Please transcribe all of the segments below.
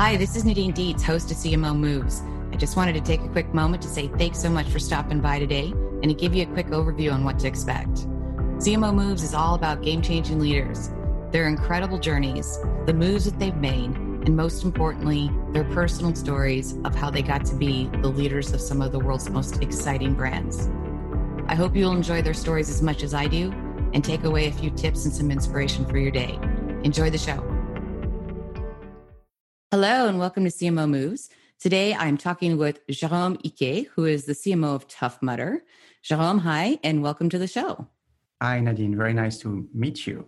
Hi, this is Nadine Dietz, host of CMO Moves. I just wanted to take a quick moment to say thanks so much for stopping by today and to give you a quick overview on what to expect. CMO Moves is all about game changing leaders, their incredible journeys, the moves that they've made, and most importantly, their personal stories of how they got to be the leaders of some of the world's most exciting brands. I hope you'll enjoy their stories as much as I do and take away a few tips and some inspiration for your day. Enjoy the show. Hello, and welcome to CMO Moves. Today, I'm talking with Jerome Ike, who is the CMO of Tough Mudder. Jerome, hi, and welcome to the show. Hi, Nadine. Very nice to meet you.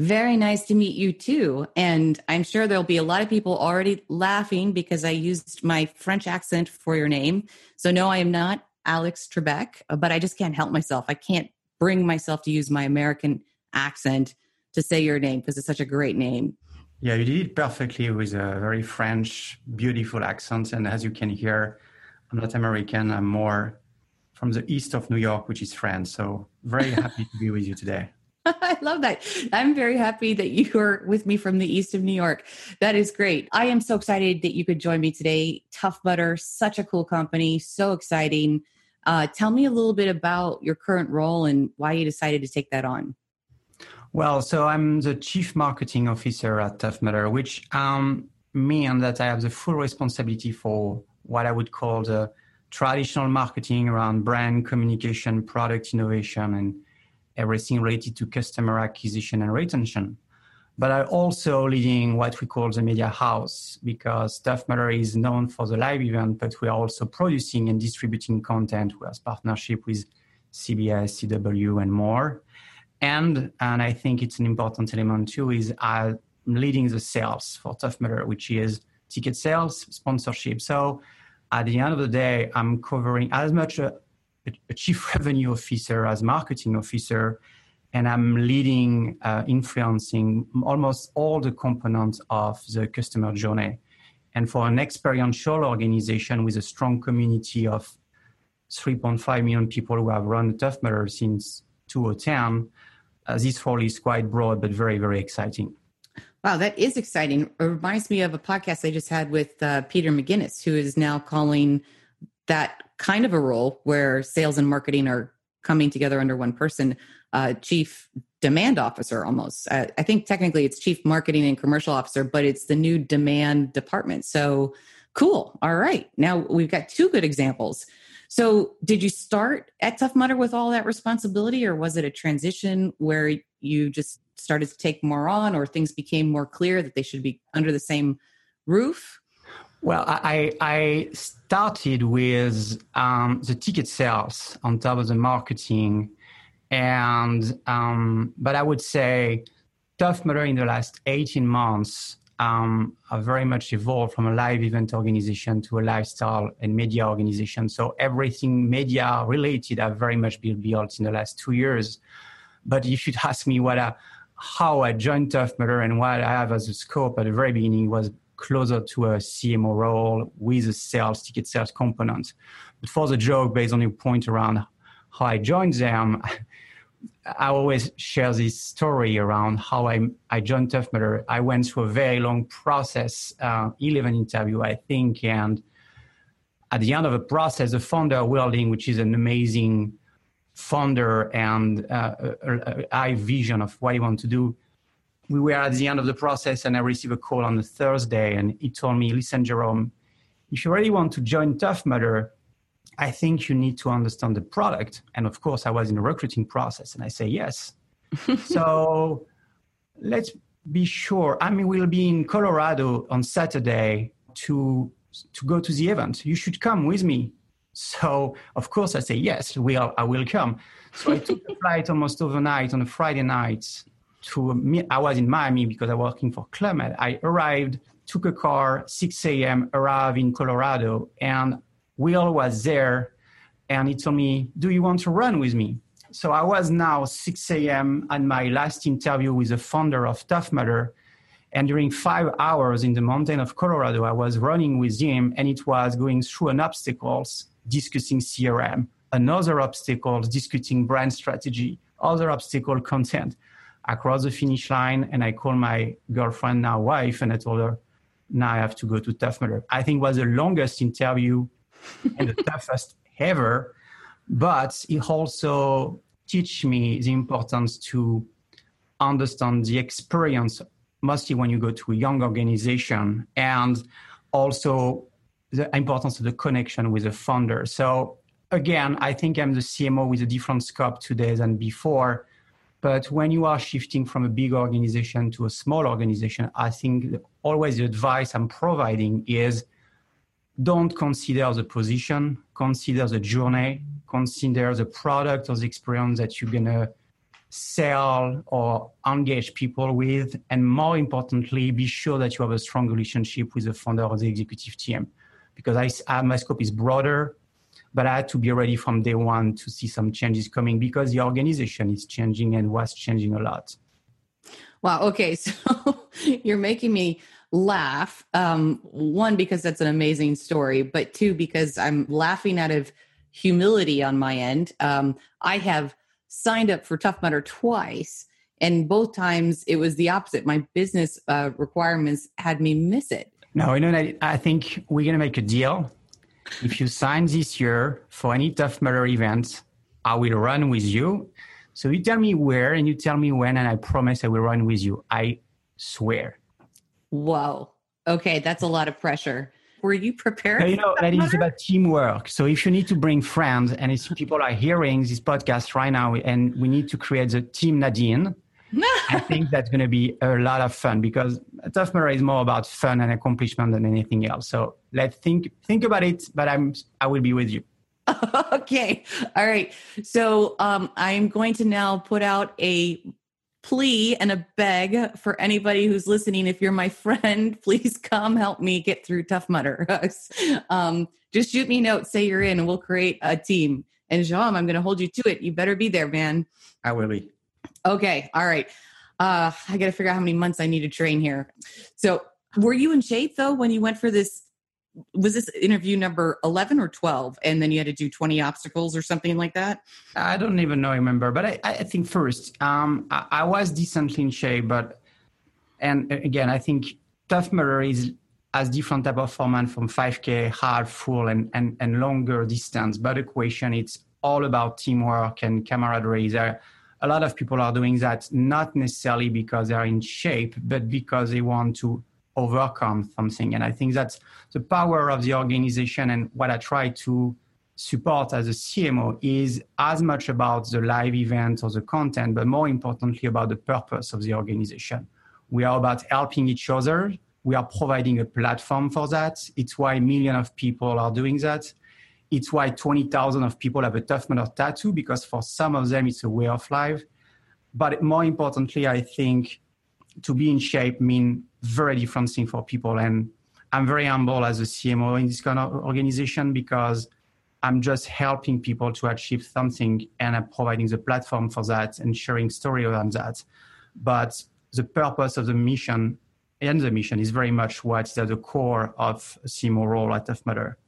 Very nice to meet you too. And I'm sure there'll be a lot of people already laughing because I used my French accent for your name. So, no, I am not Alex Trebek, but I just can't help myself. I can't bring myself to use my American accent to say your name because it's such a great name. Yeah, you did it perfectly with a very French, beautiful accent. And as you can hear, I'm not American. I'm more from the east of New York, which is France. So very happy to be with you today. I love that. I'm very happy that you are with me from the east of New York. That is great. I am so excited that you could join me today. Tough Mudder, such a cool company, so exciting. Uh, tell me a little bit about your current role and why you decided to take that on. Well, so I'm the chief marketing officer at Tough Mudder, which um, means that I have the full responsibility for what I would call the traditional marketing around brand communication, product innovation, and everything related to customer acquisition and retention. But I'm also leading what we call the media house because Tough Mudder is known for the live event, but we are also producing and distributing content. We have partnership with CBS, CW, and more. And and I think it's an important element too is I'm leading the sales for Tough Mudder, which is ticket sales, sponsorship. So at the end of the day, I'm covering as much a, a chief revenue officer as marketing officer, and I'm leading, uh, influencing almost all the components of the customer journey. And for an experiential organization with a strong community of 3.5 million people who have run Tough Mudder since 2010, uh, this role is quite broad but very, very exciting. Wow, that is exciting. It reminds me of a podcast I just had with uh, Peter McGinnis, who is now calling that kind of a role where sales and marketing are coming together under one person, uh, chief demand officer almost. Uh, I think technically it's chief marketing and commercial officer, but it's the new demand department. So cool. All right. Now we've got two good examples. So, did you start at Tough Mudder with all that responsibility, or was it a transition where you just started to take more on, or things became more clear that they should be under the same roof? Well, I, I started with um, the ticket sales on top of the marketing, and um, but I would say Tough Mudder in the last eighteen months um, have very much evolved from a live event organization to a lifestyle and media organization. So everything media related have very much been built in the last two years. But if you'd ask me what I, how I joined Tough Mudder and what I have as a scope at the very beginning was closer to a CMO role with a sales ticket sales component. But for the joke, based on your point around how I joined them, I always share this story around how I, I joined Tough. I went through a very long process, uh, 11 interview, I think. And at the end of the process, the founder, Will Dean, which is an amazing founder and uh, a, a vision of what he want to do. We were at the end of the process, and I received a call on the Thursday, and he told me, "Listen, Jerome, if you really want to join Tough I think you need to understand the product." And of course, I was in the recruiting process, and I say yes. so let's be sure. I mean, we'll be in Colorado on Saturday to to go to the event. You should come with me. So of course I say yes, we are, I will come. So I took a flight almost overnight on a Friday night to I was in Miami because I was working for Med. I arrived, took a car, 6 a.m., arrived in Colorado, and Will was there, and he told me, "Do you want to run with me?" So I was now 6 a.m. at my last interview with the founder of Tough Mudder, and during five hours in the mountain of Colorado, I was running with him, and it was going through an obstacles discussing CRM, another obstacle discussing brand strategy, other obstacle content. across the finish line and I called my girlfriend, now wife, and I told her, now I have to go to Tough Mudder. I think was the longest interview and the toughest ever, but it also teach me the importance to understand the experience, mostly when you go to a young organization, and also the importance of the connection with the founder. So again, I think I'm the CMO with a different scope today than before. But when you are shifting from a big organization to a small organization, I think always the advice I'm providing is don't consider the position, consider the journey, consider the product or the experience that you're going to sell or engage people with. And more importantly, be sure that you have a strong relationship with the founder or the executive team because I, uh, my scope is broader, but I had to be ready from day one to see some changes coming because the organization is changing and was changing a lot. Wow. Okay. So you're making me laugh. Um, one, because that's an amazing story, but two, because I'm laughing out of humility on my end. Um, I have signed up for Tough Mudder twice, and both times it was the opposite. My business uh, requirements had me miss it. No, you know, I think we're going to make a deal. If you sign this year for any Tough Mudder event, I will run with you. So you tell me where and you tell me when, and I promise I will run with you. I swear. Whoa. Okay, that's a lot of pressure. Were you prepared? you know, that is about teamwork. So if you need to bring friends, and if people are hearing this podcast right now, and we need to create the team Nadine, I think that's going to be a lot of fun because Tough Mudder is more about fun and accomplishment than anything else. So let's think think about it. But I'm I will be with you. okay, all right. So um, I'm going to now put out a plea and a beg for anybody who's listening. If you're my friend, please come help me get through Tough Mudder. um, just shoot me a note, say you're in, and we'll create a team. And Jean, I'm going to hold you to it. You better be there, man. I will be. Okay. All right. Uh, I got to figure out how many months I need to train here. So, were you in shape though when you went for this? Was this interview number 11 or 12? And then you had to do 20 obstacles or something like that? I don't even know, I remember. But I, I think first, um, I, I was decently in shape. But, and again, I think Tough Mudder is has different type of format from 5K, hard, full, and, and, and longer distance. But equation, it's all about teamwork and camaraderie. There, a lot of people are doing that not necessarily because they're in shape, but because they want to overcome something. And I think that's the power of the organization. And what I try to support as a CMO is as much about the live event or the content, but more importantly about the purpose of the organization. We are about helping each other. We are providing a platform for that. It's why millions of people are doing that. It's why 20,000 of people have a Tough Mudder tattoo because for some of them it's a way of life. But more importantly, I think to be in shape mean very different thing for people. And I'm very humble as a CMO in this kind of organization because I'm just helping people to achieve something and I'm providing the platform for that and sharing story around that. But the purpose of the mission and the mission is very much what's at the core of CMO role at Tough Mudder.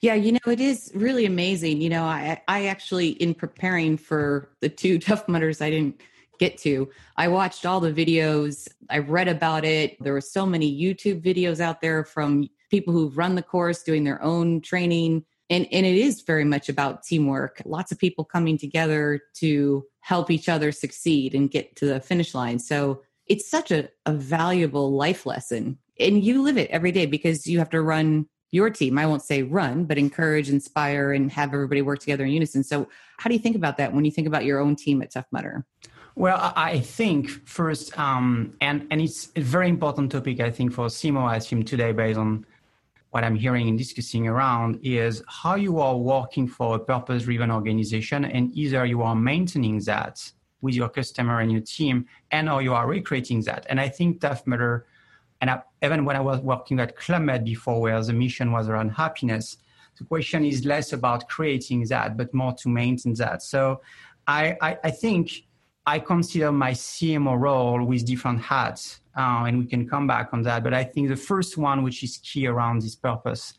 Yeah, you know, it is really amazing. You know, I I actually in preparing for the two Tough Mudders I didn't get to, I watched all the videos, I read about it. There were so many YouTube videos out there from people who've run the course doing their own training. And and it is very much about teamwork. Lots of people coming together to help each other succeed and get to the finish line. So it's such a, a valuable life lesson. And you live it every day because you have to run your team. I won't say run but encourage inspire and have everybody work together in unison. So how do you think about that when you think about your own team at tough mudder well, I think first, um, and and it's a very important topic I think for CMO I assume today, based on what I'm hearing and discussing around is how you are working for a purpose driven organization and either you are maintaining that with your customer and your team and or you are recreating that. And I think Tough Mudder, and I, even when I was working at Club before where the mission was around happiness, the question is less about creating that, but more to maintain that. So I, I, I think I consider my CMO role with different hats uh, and we can come back on that. But I think the first one, which is key around this purpose,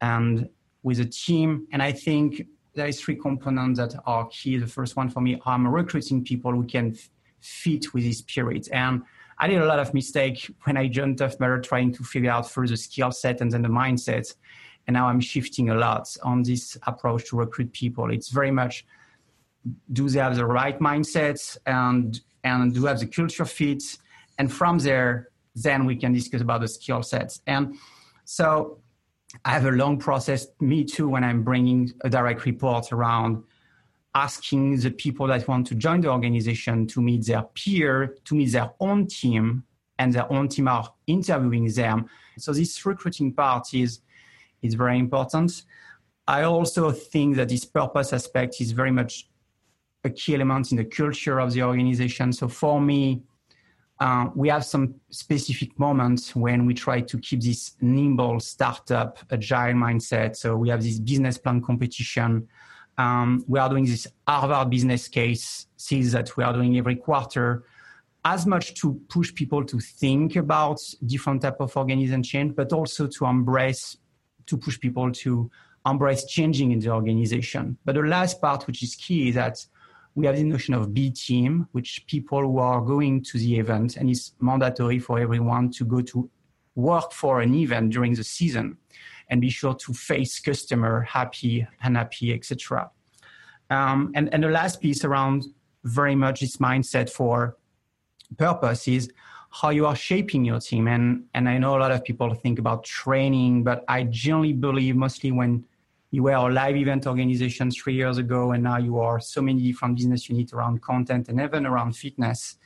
and with a team, and I think there is three components that are key. The first one for me, I'm recruiting people who can f- fit with this spirit. And I did a lot of mistake when I joined Tough Mudder trying to figure out first the skill set and then the mindset. And now I'm shifting a lot on this approach to recruit people. It's very much do they have the right mindsets and and do have the culture fit? And from there then we can discuss about the skill sets. And so i have a long process me too when i'm bringing a direct report around asking the people that want to join the organization to meet their peer to meet their own team and their own team are interviewing them. So this recruiting part is is very important. I also think that this purpose aspect is very much a key element in the culture of the organization. So for me uh, we have some specific moments when we try to keep this nimble startup agile mindset. So we have this business plan competition. Um, we are doing this harvard business case series that we are doing every quarter. As much to push people to think about different type of organization change but also to embrace to push people to embrace changing in the organization. But the last part which is key is that we have the notion of B team, which people who are going to the event, and it's mandatory for everyone to go to work for an event during the season and be sure to face customer happy, unhappy, etc. Um, and, and the last piece around very much this mindset for purpose is how you are shaping your team. And, and I know a lot of people think about training, but I generally believe mostly when you were a live event organization three years ago, and now you are so many different business units around content and even around fitness.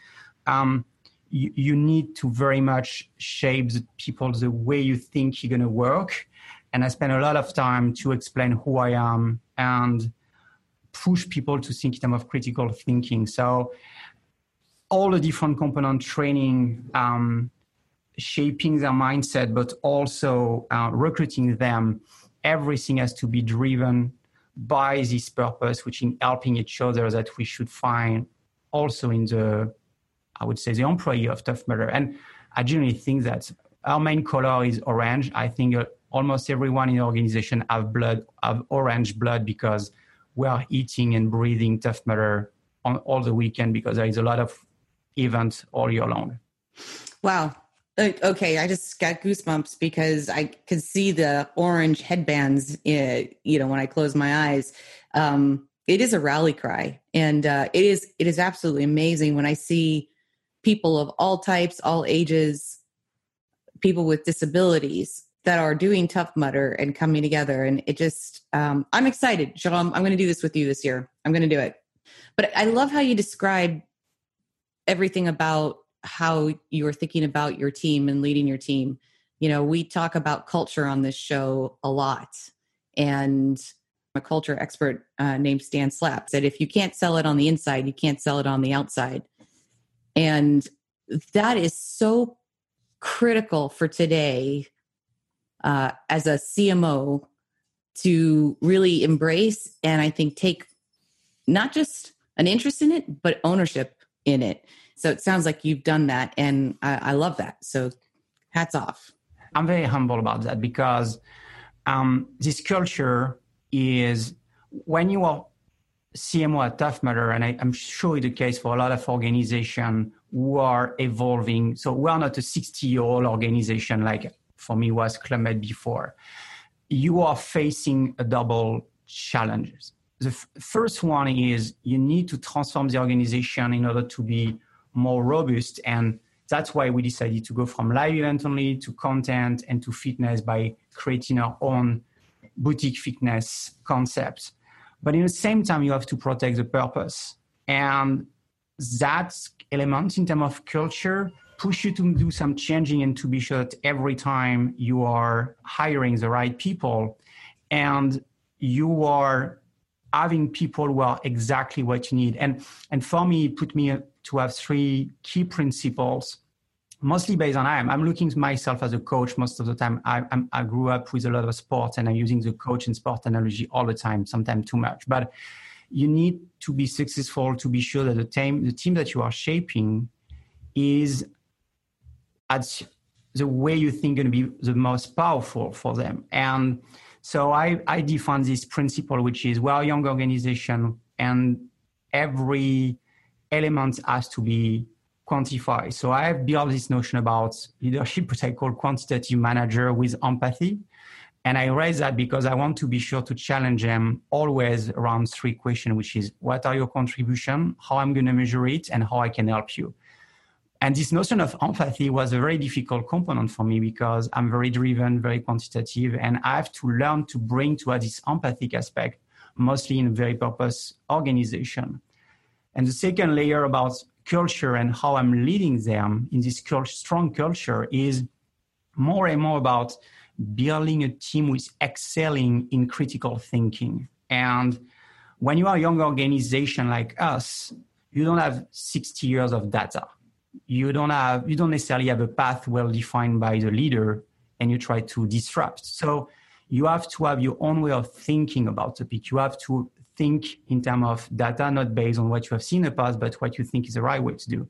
Um, you, you, need to very much shape the people the way you think you're going to work. And I spend a lot of time to explain who I am and push people to think in terms of critical thinking. So all the different component training, um, shaping their mindset, but also uh, recruiting them everything has to be driven by this purpose, which in helping each other that we should find also in the, I would say, the employee of Tough Mudder. And I generally think that our main color is orange. I think uh, almost everyone in the organization have blood, have orange blood because we are eating and breathing Tough Mudder on all the weekend because there is a lot of events all year long. Wow, okay, I just got goosebumps because I could see the orange headbands. In, you know, when I close my eyes, um, it is a rally cry, and uh, it is it is absolutely amazing when I see people of all types, all ages, people with disabilities that are doing Tough Mudder and coming together, and it just um, I'm excited, Jerome. I'm going to do this with you this year. I'm going to do it. But I love how you describe everything about how you are thinking about your team and leading your team. You know, we talk about culture on this show a lot. And a culture expert uh, named Stan Slap said, if you can't sell it on the inside, you can't sell it on the outside. And that is so critical for today uh, as a CMO to really embrace and I think take not just an interest in it, but ownership in it. So it sounds like you've done that, and I, I love that. So hats off. I'm very humble about that because um, this culture is when you are CMO at Tough Mudder, and I, am sure it's the case for a lot of organizations who are evolving. So we are not a 60 year old organization like for me was Med before. you are facing a double challenges. The f- first one is you need to transform the organization in order to be more robust. And that's why we decided to go from live event only to content and to fitness by creating our own boutique fitness concept. But in the same time, you have to protect the purpose. And that element in terms of culture push you to do some changing and to be sure that every time you are hiring the right people and you are having people who are exactly what you need. And and for me, it put me to have three key principles, mostly based on I'm I'm looking myself as a coach most of the time. I I'm, I grew up with a lot of sports, and I'm using the coach and sport analogy all the time, sometimes too much. But you need to be successful to be sure that the team the team that you are shaping is at the way you think going to be the most powerful for them. And so I, I define this principle, which is we're a young organization and every element has to be quantified. So I have built this notion about leadership, which I call quantitative manager with empathy. And I raise that because I want to be sure to challenge them always around three questions, which is what are your contribution, how I'm going to measure it, and how I can help you. And this notion of empathy was a very difficult component for me because I'm very driven, very quantitative, and I have to learn to bring to this empathic aspect, mostly in very purpose organization. And the second layer about culture and how I'm leading them in this strong culture is more and more about building a team with excelling in critical thinking. And when you are a young organization like us, you don't have 60 years of data. You don't have you don't necessarily have a path well defined by the leader and you try to disrupt. So you have to have your own way of thinking about the topic. You have to think in terms of data not based on what you have seen in the past but what you think is the right way to do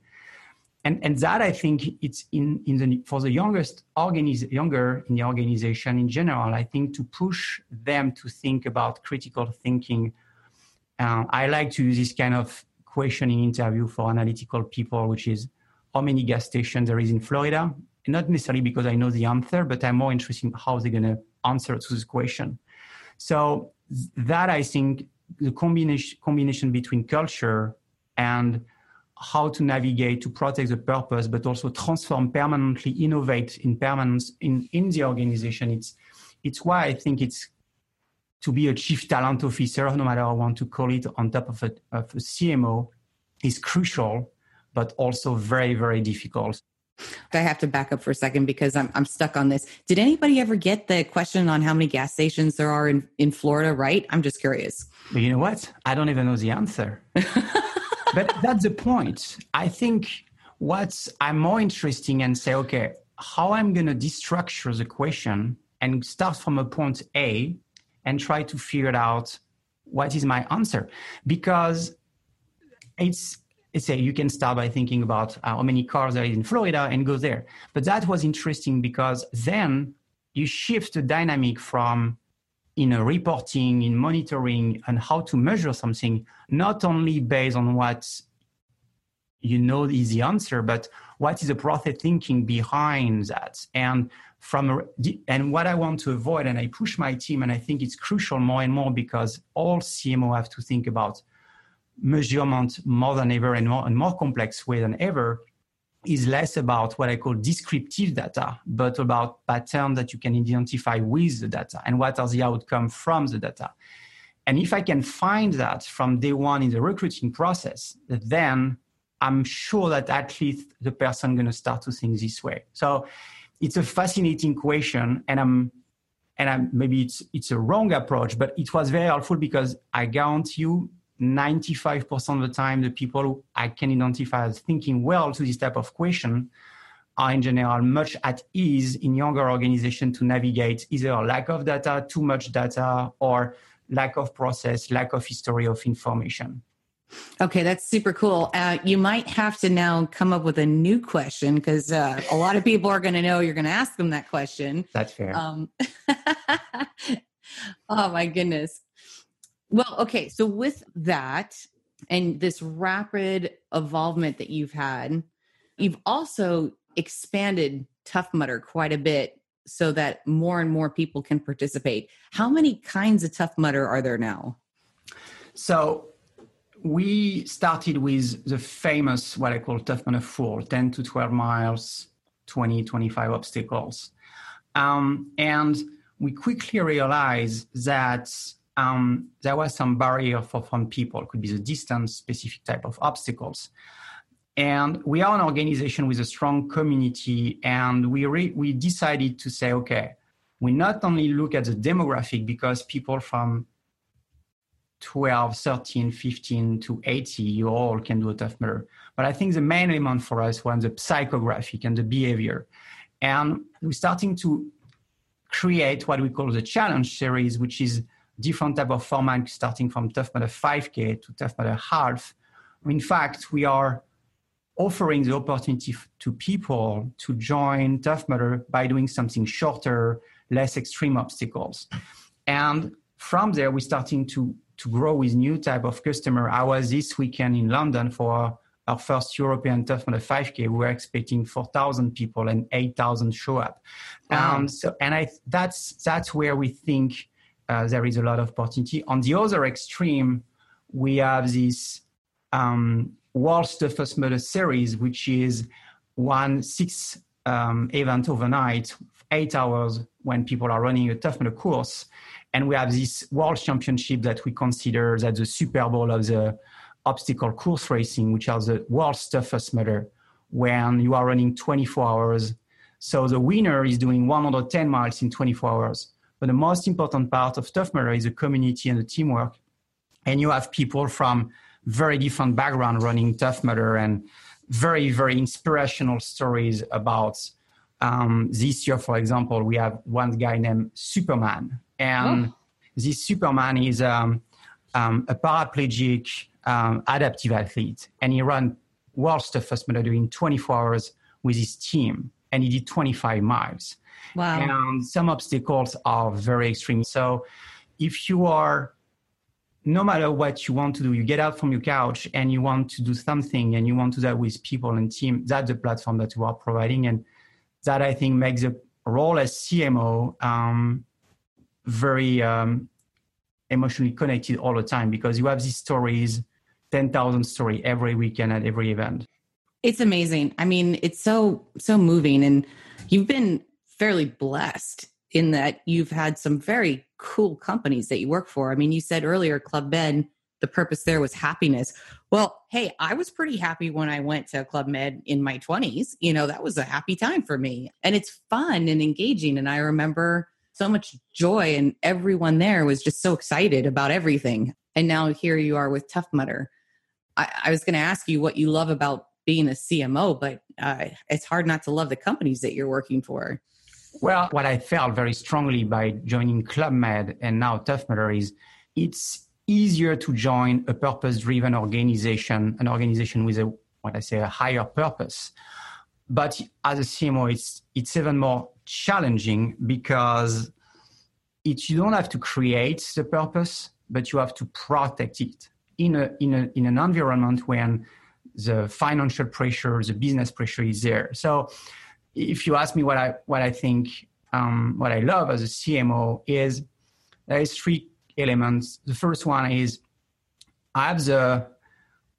and and that i think it's in in the for the youngest organiz, younger in the organization in general i think to push them to think about critical thinking uh, i like to use this kind of questioning interview for analytical people which is how many gas stations there is in Florida. Not necessarily because I know the answer, but I'm more interested in how they're going to answer to this question. So that I think the combination combination between culture and how to navigate to protect the purpose, but also transform permanently, innovate in permanence in, in the organization. It's it's why I think it's to be a chief talent officer, no matter how I want to call it, on top of a, of a CMO, is crucial but also very, very difficult. I have to back up for a second because I'm, I'm stuck on this. Did anybody ever get the question on how many gas stations there are in, in Florida, right? I'm just curious. But you know what? I don't even know the answer. but that's the point. I think what's I'm more interesting and say, okay, how I'm going to destructure the question and start from a point A and try to figure out what is my answer because it's say you can start by thinking about uh, how many cars there is in Florida and go there. But that was interesting because then you shift the dynamic from in a reporting, in monitoring, and how to measure something, not only based on what you know is the answer, but what is the process thinking behind that. And from a, and what I want to avoid, and I push my team, and I think it's crucial more and more because all CMO have to think about measurement more than ever and more, and more complex way than ever is less about what I call descriptive data, but about patterns that you can identify with the data and what are the outcomes from the data. And if I can find that from day one in the recruiting process, then I'm sure that at least the person going to start to think this way. So it's a fascinating question, and I'm and I'm, maybe it's it's a wrong approach, but it was very helpful because I guarantee you 95% of the time, the people I can identify as thinking well to this type of question are in general much at ease in younger organizations to navigate either lack of data, too much data, or lack of process, lack of history of information. Okay, that's super cool. Uh, you might have to now come up with a new question because uh, a lot of people are going to know you're going to ask them that question. That's fair. Um, oh my goodness. Well, okay. So with that and this rapid evolvement that you've had, you've also expanded Tough Mudder quite a bit so that more and more people can participate. How many kinds of Tough Mudder are there now? So we started with the famous, what I call Tough Mudder Full, 10 to 12 miles, 20, 25 obstacles. Um, and we quickly realized that um, there was some barrier for some people. It could be the distance, specific type of obstacles. And we are an organization with a strong community, and we re- we decided to say, okay, we not only look at the demographic because people from 12, 13, 15 to 80, you all can do a tough mudder. But I think the main element for us was the psychographic and the behavior. And we're starting to create what we call the challenge series, which is different type of format starting from Tough Mudder 5K to Tough Mudder half. In fact, we are offering the opportunity to people to join Tough Mudder by doing something shorter, less extreme obstacles. And from there, we're starting to, to grow with new type of customer. I was this weekend in London for our first European Tough Mudder 5K, we were expecting 4,000 people and 8,000 show up. Wow. Um, so, and I, that's, that's where we think uh, there is a lot of opportunity. On the other extreme, we have this um, World's Toughest Mudder series, which is one six um, event overnight, eight hours when people are running a Tough Mudder course. And we have this World Championship that we consider that the Super Bowl of the obstacle course racing, which are the world's toughest mudder, when you are running 24 hours. So the winner is doing 110 miles in 24 hours. But the most important part of Tough Mudder is the community and the teamwork. And you have people from very different background running Tough Mudder and very, very inspirational stories about um, this year, for example, we have one guy named Superman. And oh. this Superman is um, um, a paraplegic um, adaptive athlete, and he ran world's toughest mudder doing 24 hours with his team, and he did 25 miles. Wow! And some obstacles are very extreme. So, if you are no matter what you want to do, you get out from your couch and you want to do something and you want to do that with people and team, that's the platform that we are providing. And that I think makes the role as CMO um, very um, emotionally connected all the time because you have these stories 10,000 story every weekend at every event. It's amazing. I mean, it's so so moving and you've been fairly blessed in that you've had some very cool companies that you work for. I mean, you said earlier Club Med, the purpose there was happiness. Well, hey, I was pretty happy when I went to Club Med in my 20s. You know, that was a happy time for me. And it's fun and engaging and I remember so much joy and everyone there was just so excited about everything. And now here you are with Tough Mudder. I, I was going to ask you what you love about being a CMO, but uh, it's hard not to love the companies that you're working for. Well, what I felt very strongly by joining Club Med and now Tough Mudder is it's easier to join a purpose-driven organization, an organization with a what I say a higher purpose. But as a CMO, it's it's even more challenging because it you don't have to create the purpose, but you have to protect it in, a, in, a, in an environment when the financial pressure, the business pressure is there. So if you ask me what I, what I think, um, what I love as a CMO is there is three elements. The first one is I have the,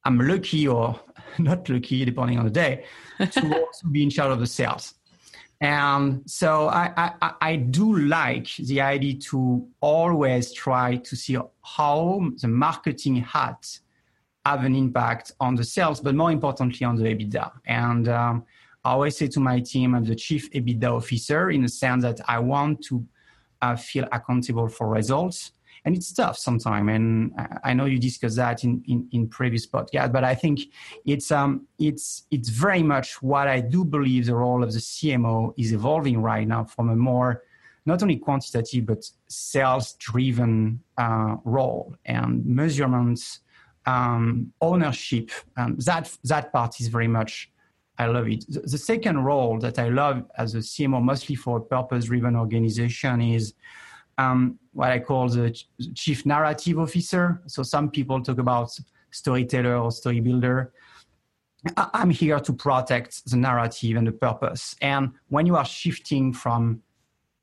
I'm lucky or not lucky, depending on the day, to also be in charge of the sales. And so I, I, I, do like the idea to always try to see how the marketing hat have an impact on the sales, but more importantly on the EBITDA. And um, I always say to my team, I'm the chief EBITDA officer in the sense that I want to uh, feel accountable for results and it's tough sometimes. And I know you discussed that in, in, in previous podcast, but I think it's um it's it's very much what I do believe the role of the CMO is evolving right now from a more not only quantitative but sales driven uh, role and measurements, um, ownership. Um, that that part is very much. I love it. The, second role that I love as a CMO, mostly for a purpose driven organization, is um, what I call the chief narrative officer. So some people talk about storyteller or story builder. I'm here to protect the narrative and the purpose. And when you are shifting from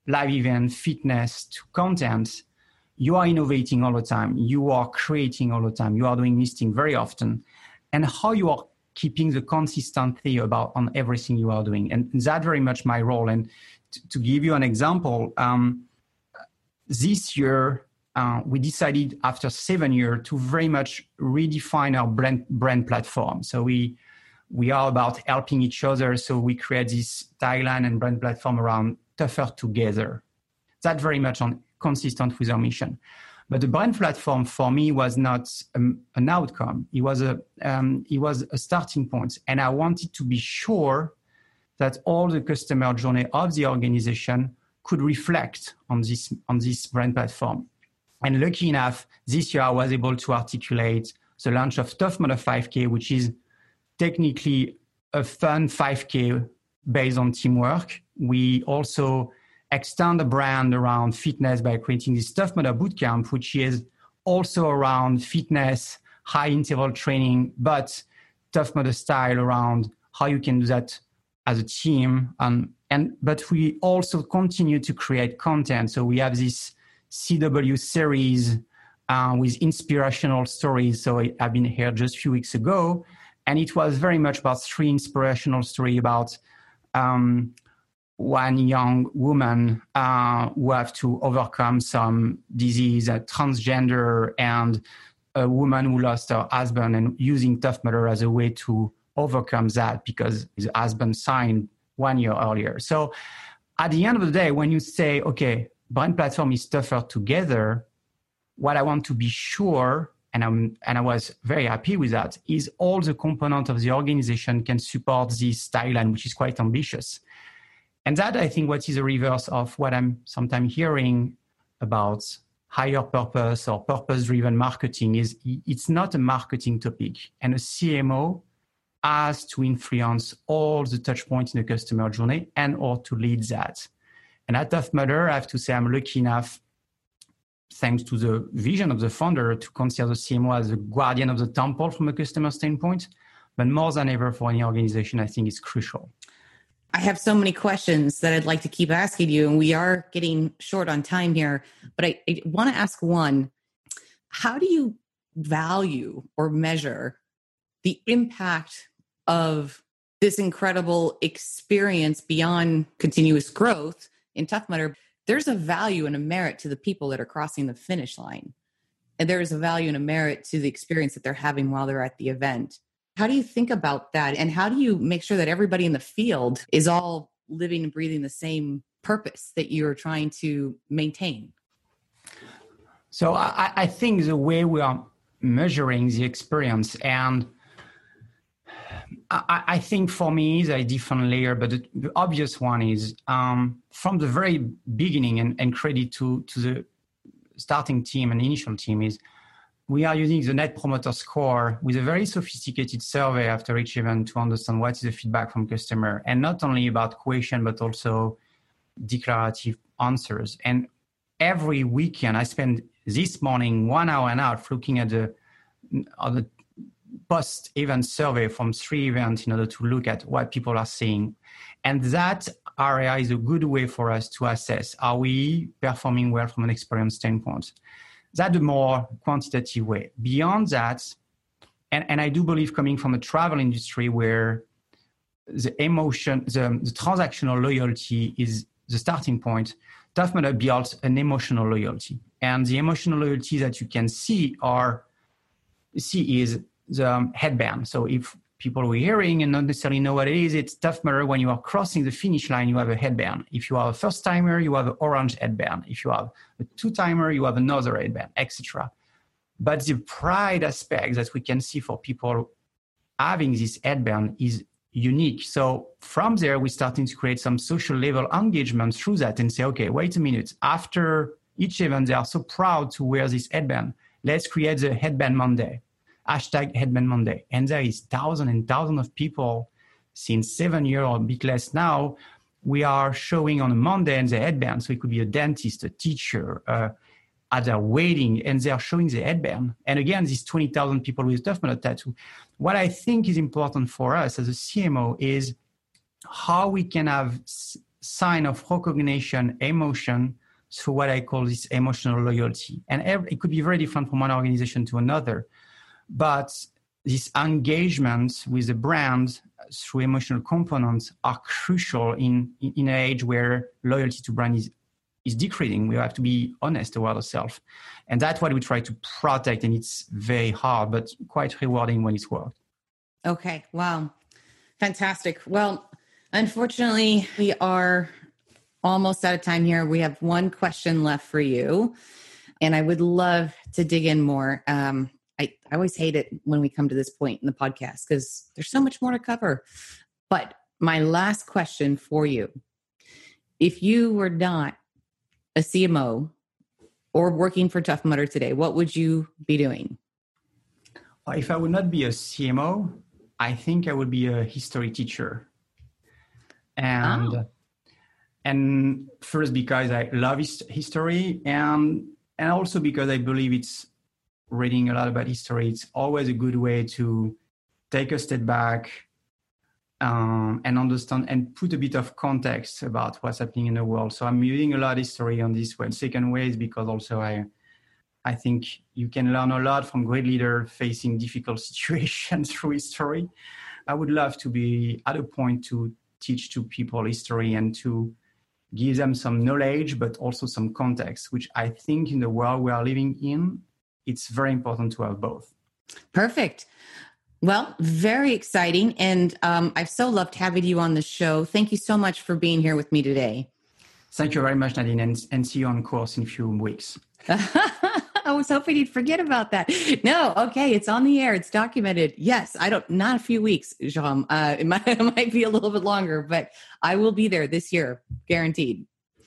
live event, fitness to content, you are innovating all the time. You are creating all the time. You are doing this thing very often. And how you are keeping the consistency about on everything you are doing. And that's very much my role. And to, to give you an example, um, this year uh, we decided after seven years to very much redefine our brand brand platform. So we we are about helping each other. So we create this tagline and brand platform around tougher together. That very much on consistent with our mission. But the brand platform for me was not um, an outcome. It was a um, it was a starting point, and I wanted to be sure that all the customer journey of the organization could reflect on this on this brand platform. And lucky enough, this year I was able to articulate the launch of Tough Mudder 5K, which is technically a fun 5K based on teamwork. We also extend the brand around fitness by creating this Tough Mudder Bootcamp, which is also around fitness, high interval training, but Tough Mudder style around how you can do that as a team. Um, and but we also continue to create content. So we have this CW series uh, with inspirational stories. So I've been here just a few weeks ago, and it was very much about three inspirational stories about um, one young woman uh, who have to overcome some disease, a transgender, and a woman who lost her husband, and using Tough Mudder as a way to overcome that because his husband signed one year earlier. So at the end of the day, when you say, okay, brand platform is tougher together, what I want to be sure, and I'm and I was very happy with that, is all the component of the organization can support this tagline, which is quite ambitious. And that I think what is a reverse of what I'm sometimes hearing about higher purpose or purpose driven marketing is it's not a marketing topic. And a CMO has to influence all the touch points in the customer journey and or to lead that. And at Tough Mudder, I have to say I'm lucky enough, thanks to the vision of the founder, to consider the CMO as a guardian of the temple from a customer standpoint. But more than ever for any organization, I think it's crucial. I have so many questions that I'd like to keep asking you, and we are getting short on time here. But I, I want to ask one How do you value or measure the impact of this incredible experience beyond continuous growth in Tough Mudder, there's a value and a merit to the people that are crossing the finish line. And there is a value and a merit to the experience that they're having while they're at the event. How do you think about that? And how do you make sure that everybody in the field is all living and breathing the same purpose that you're trying to maintain? So I, I think the way we are measuring the experience and I, I, think for me, is a different layer, but the, the obvious one is um, from the very beginning, and, and, credit to, to the starting team and initial team is we are using the Net Promoter Score with a very sophisticated survey after each event to understand what is the feedback from customer, and not only about question but also declarative answers. And every weekend, I spend this morning one hour and a half looking at the, at the post event survey from three events in order to look at what people are saying. And that area is a good way for us to assess are we performing well from an experience standpoint? That's the more quantitative way. Beyond that, and, and I do believe coming from a travel industry where the emotion, the, the transactional loyalty is the starting point, Mudder built an emotional loyalty. And the emotional loyalty that you can see are see is the um, headband. So if people were hearing and not necessarily know what it is, it's Tough Mudder. When you are crossing the finish line, you have a headband. If you are a first timer, you have an orange headband. If you have a two timer, you have another headband, etc. But the pride aspect that we can see for people having this headband is unique. So from there, we're starting to create some social level engagement through that and say, okay, wait a minute. After each event, they are so proud to wear this headband. Let's create the headband Monday hashtag Headband Monday. And there is thousands and thousands of people since seven years or a bit less now. We are showing on a Monday and the headband. So it could be a dentist, a teacher, uh, at their wedding, and they are showing the headband. And again, these 20,000 people with Mudder tattoo. What I think is important for us as a CMO is how we can have sign of recognition, emotion through what I call this emotional loyalty. And every, it could be very different from one organization to another. But this engagement with the brand through emotional components are crucial in, in, in an age where loyalty to brand is is decreasing. We have to be honest about ourselves. And that's what we try to protect. And it's very hard, but quite rewarding when it's worked. Okay. Wow. Fantastic. Well, unfortunately, we are almost out of time here. We have one question left for you. And I would love to dig in more. Um, I, I always hate it when we come to this point in the podcast because there's so much more to cover. But my last question for you if you were not a CMO or working for Tough Mudder today, what would you be doing? If I would not be a CMO, I think I would be a history teacher. And oh. and first because I love history and and also because I believe it's reading a lot about history. It's always a good way to take a step back um, and understand and put a bit of context about what's happening in the world. So I'm reading a lot of history on this way. Second way is because also I I think you can learn a lot from great leaders facing difficult situations through history. I would love to be at a point to teach to people history and to give them some knowledge, but also some context, which I think in the world we are living in, it's very important to have both. Perfect. Well, very exciting. And um, I've so loved having you on the show. Thank you so much for being here with me today. Thank you very much, Nadine, and, and see you on course in a few weeks. I was hoping you'd forget about that. No, okay, it's on the air. It's documented. Yes, I don't. Not a few weeks, Jean. Uh, it, might, it might be a little bit longer, but I will be there this year, guaranteed.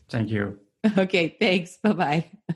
Thank you. Okay, thanks. Bye bye.